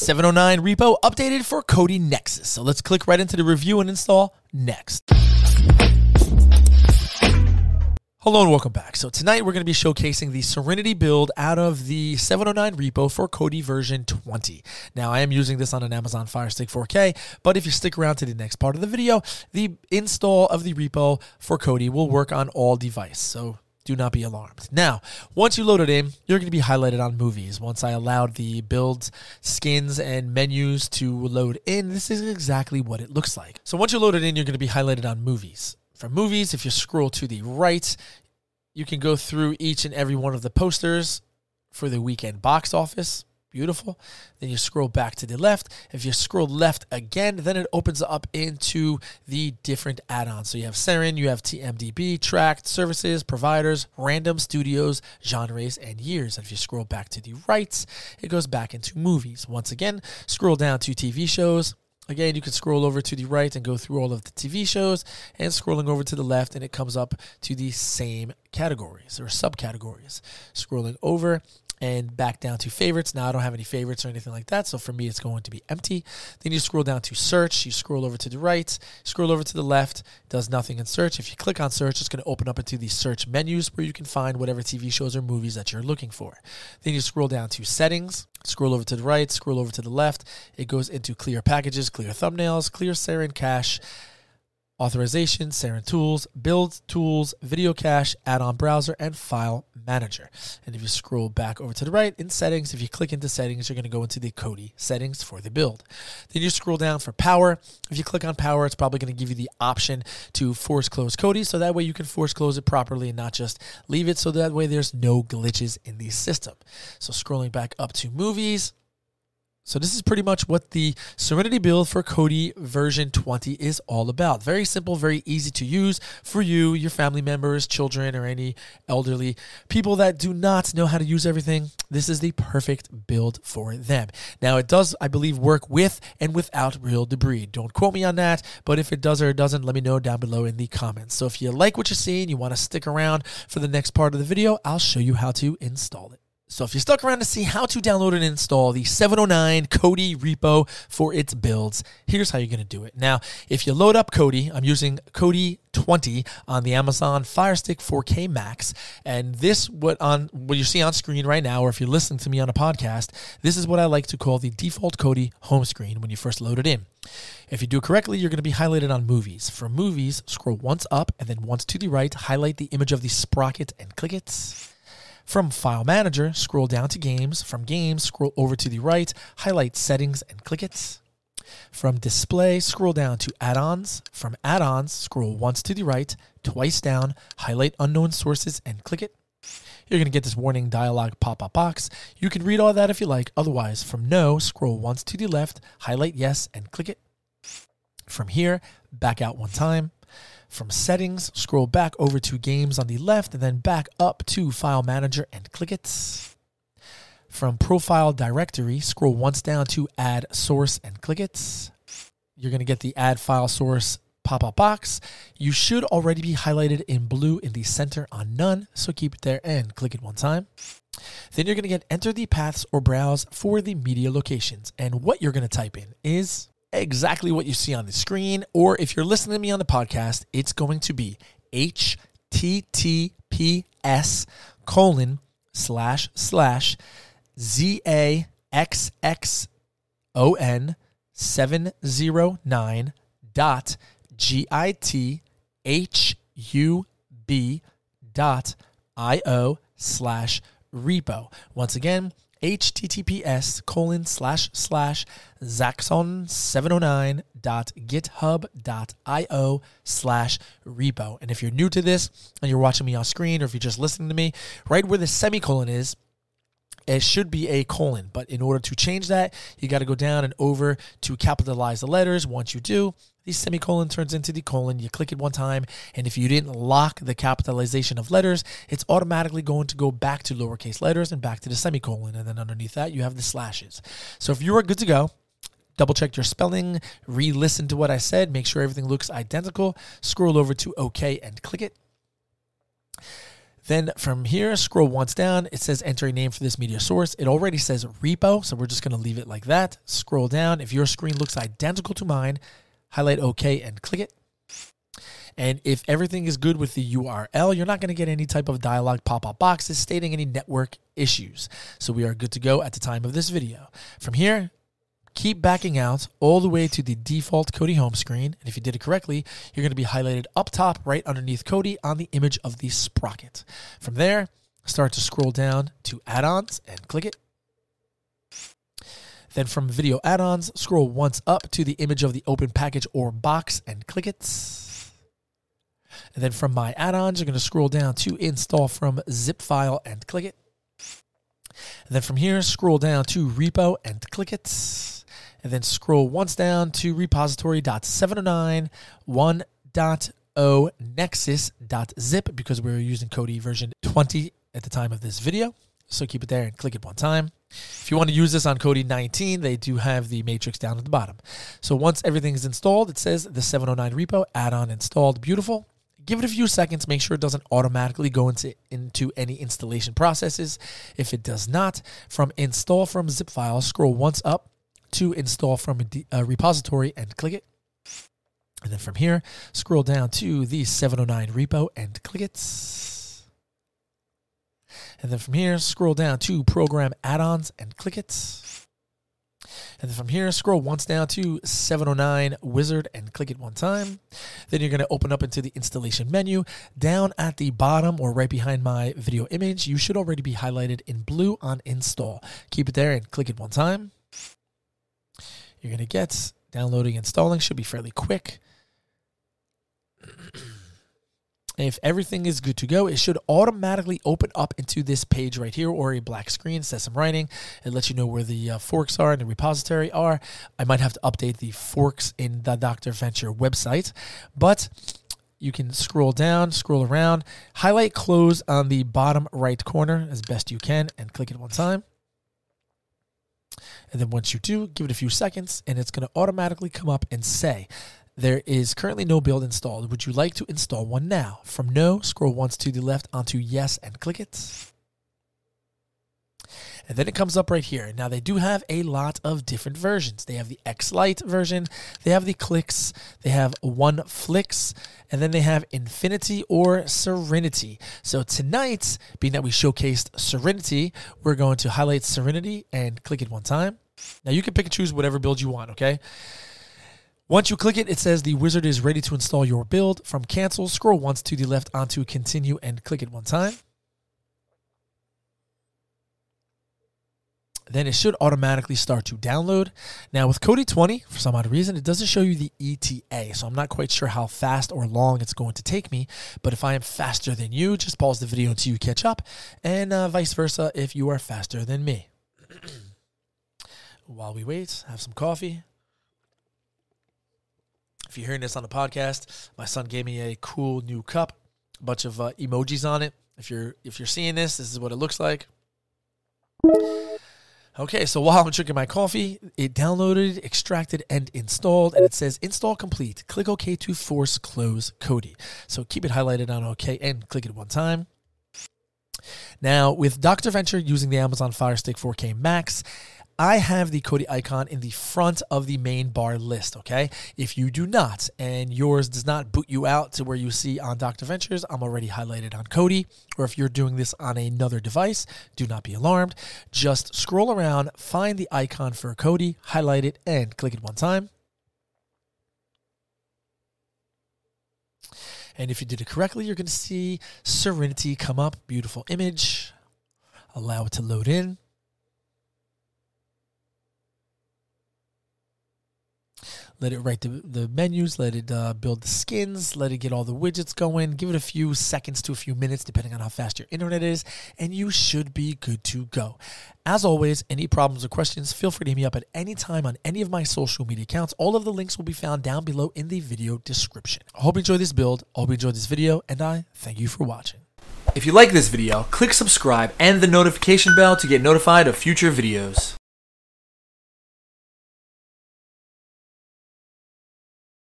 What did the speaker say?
709 repo updated for Kodi Nexus. So let's click right into the review and install next. Hello and welcome back. So tonight we're going to be showcasing the Serenity build out of the 709 repo for Kodi version 20. Now I am using this on an Amazon Fire Stick 4K, but if you stick around to the next part of the video, the install of the repo for Kodi will work on all devices. So do not be alarmed. Now, once you load it in, you're going to be highlighted on movies. Once I allowed the builds, skins, and menus to load in, this is exactly what it looks like. So once you load it in, you're going to be highlighted on movies. For movies, if you scroll to the right, you can go through each and every one of the posters for the weekend box office. Beautiful. Then you scroll back to the left. If you scroll left again, then it opens up into the different add ons. So you have Seren, you have TMDB, Trakt services, providers, random studios, genres, and years. And if you scroll back to the right, it goes back into movies. Once again, scroll down to TV shows, Again, you can scroll over to the right and go through all of the TV shows, and scrolling over to the left, and it comes up to the same categories or subcategories. Scrolling over, and back down to favorites. Now I don't have any favorites or anything like that, so for me it's going to be empty. Then you scroll down to search, you scroll over to the right, scroll over to the left, does nothing in search. If you click on search, it's going to open up into the search menus where you can find whatever TV shows or movies that you're looking for. Then you scroll down to settings, scroll over to the right, scroll over to the left. It goes into clear packages, clear thumbnails, clear Seren cache authorization, Seren Tools, Build Tools, Video Cache, Add-on Browser, and File Manager. And if you scroll back over to the right in Settings, if you click into Settings, you're going to go into the Kodi settings for the build. Then you scroll down for Power. If you click on Power, it's probably going to give you the option to force close Kodi, so that way you can force close it properly and not just leave it, so that way there's no glitches in the system. So scrolling back up to Movies, so this is pretty much what the Serenity build for Kodi version 20 is all about. Very simple, very easy to use for you, your family members, children, or any elderly people that do not know how to use everything. This is the perfect build for them. Now it does, I believe, work with and without Real-Debrid. Don't quote me on that, but if it does or it doesn't, let me know down below in the comments. So if you like what you're seeing, you want to stick around for the next part of the video, I'll show you how to install it. So if you stuck around to see how to download and install the 709 Kodi repo for its builds, here's how you're going to do it. Now, if you load up Kodi, I'm using Kodi 20 on the Amazon Fire Stick 4K Max, and this what on what you see on screen right now, or if you're listening to me on a podcast, this is what I like to call the default Kodi home screen when you first load it in. If you do it correctly, you're going to be highlighted on movies. For movies, scroll once up and then once to the right, highlight the image of the sprocket and click it. From File Manager, scroll down to Games. From Games, scroll over to the right, highlight Settings and click it. From Display, scroll down to Add-ons. From Add-ons, scroll once to the right, twice down, highlight Unknown Sources and click it. You're going to get this warning dialog pop-up box. You can read all that if you like. Otherwise, from No, scroll once to the left, highlight Yes and click it. From here, back out one time. From settings, scroll back over to games on the left and then back up to file manager and click it. From profile directory, scroll once down to add source and click it. You're going to get the add file source pop up box. You should already be highlighted in blue in the center on none, so keep it there and click it one time. Then you're going to get enter the paths or browse for the media locations. And what you're going to type in is exactly what you see on the screen, or if you're listening to me on the podcast, it's going to be https colon slash slash z a x x o n seven zero nine dot g i t h u b dot i o slash repo. Once again, https colon slash slash zaxxon709.github.io slash repo. And if you're new to this and you're watching me on screen or if you're just listening to me, right where the semicolon is, it should be a colon. But in order to change that, you got to go down and over to capitalize the letters. Once you do, the semicolon turns into the colon. You click it one time, and if you didn't lock the capitalization of letters, it's automatically going to go back to lowercase letters and back to the semicolon. And then underneath that, you have the slashes. So if you are good to go, double check your spelling, re listen to what I said, make sure everything looks identical, scroll over to OK and click it. Then from here, scroll once down. It says enter a name for this media source. It already says repo, so we're just going to leave it like that. Scroll down. If your screen looks identical to mine, highlight OK and click it. And if everything is good with the URL, you're not going to get any type of dialog pop up boxes stating any network issues. So we are good to go at the time of this video. From here, keep backing out all the way to the default Kodi home screen. And if you did it correctly, you're going to be highlighted up top right underneath Kodi on the image of the sprocket. From there, start to scroll down to add-ons and click it. Then from video add-ons, scroll once up to the image of the open package or box and click it. And then from my add-ons, you're going to scroll down to install from zip file and click it. And then from here, scroll down to repo and click it and then scroll once down to repository.709.1.0 nexus.zip because we are using Kodi version 20 at the time of this video. So keep it there and click it one time. If you want to use this on Kodi 19, they do have the matrix down at the bottom. So once everything is installed, it says the 709 repo add-on installed. Beautiful. Give it a few seconds. Make sure it doesn't automatically go into, into any installation processes. If it does not, from install from zip file, scroll once up to install from a, repository and click it. And then from here, scroll down to the 709 repo and click it. And then from here, scroll down to program add-ons and click it. And then from here, scroll once down to 709 Wizard and click it one time. Then you're going to open up into the installation menu. Down at the bottom or right behind my video image, you should already be highlighted in blue on install. Keep it there and click it one time you're going to get. Downloading, installing should be fairly quick. if everything is good to go, it should automatically open up into this page right here or a black screen, says some writing. It lets you know where the uh, forks are and the repository are. I might have to update the forks in the Dr. Venture website, but you can scroll down, scroll around, highlight close on the bottom right corner as best you can, and click it one time. And then once you do, give it a few seconds and it's going to automatically come up and say, there is currently no build installed. Would you like to install one now? From no, scroll once to the left onto yes and click it. And then it comes up right here. Now, they do have a lot of different versions. They have the X Lite version, they have the Clicks, they have One Flicks, and then they have Infinity or Serenity. So, tonight, being that we showcased Serenity, we're going to highlight Serenity and click it one time. Now, you can pick and choose whatever build you want, okay? Once you click it, it says the wizard is ready to install your build. From cancel, scroll once to the left onto continue and click it one time. then it should automatically start to download. Now with Kodi 20, for some odd reason, it doesn't show you the ETA, so I'm not quite sure how fast or long it's going to take me. But if I am faster than you, just pause the video until you catch up, and uh, vice versa if you are faster than me. While we wait, have some coffee. If you're hearing this on the podcast, my son gave me a cool new cup, a bunch of uh, emojis on it. If you're if you're seeing this, this is what it looks like. Okay, so while I'm drinking my coffee, it downloaded, extracted, and installed, and it says install complete. Click OK to force close Kodi. So keep it highlighted on OK and click it one time. Now, with Dr. Venture using the Amazon Fire Stick 4K Max, I have the Kodi icon in the front of the main bar list, okay? If you do not and yours does not boot you out to where you see on Dr. Ventures, I'm already highlighted on Kodi, Or if you're doing this on another device, do not be alarmed. Just scroll around, find the icon for Kodi, highlight it, and click it one time. And if you did it correctly, you're going to see Serenity come up. Beautiful image. Allow it to load in. Let it write the, the menus, let it uh, build the skins, let it get all the widgets going. Give it a few seconds to a few minutes, depending on how fast your internet is, and you should be good to go. As always, any problems or questions, feel free to hit me up at any time on any of my social media accounts. All of the links will be found down below in the video description. I hope you enjoyed this build. I hope you enjoyed this video, and I thank you for watching. If you like this video, click subscribe and the notification bell to get notified of future videos.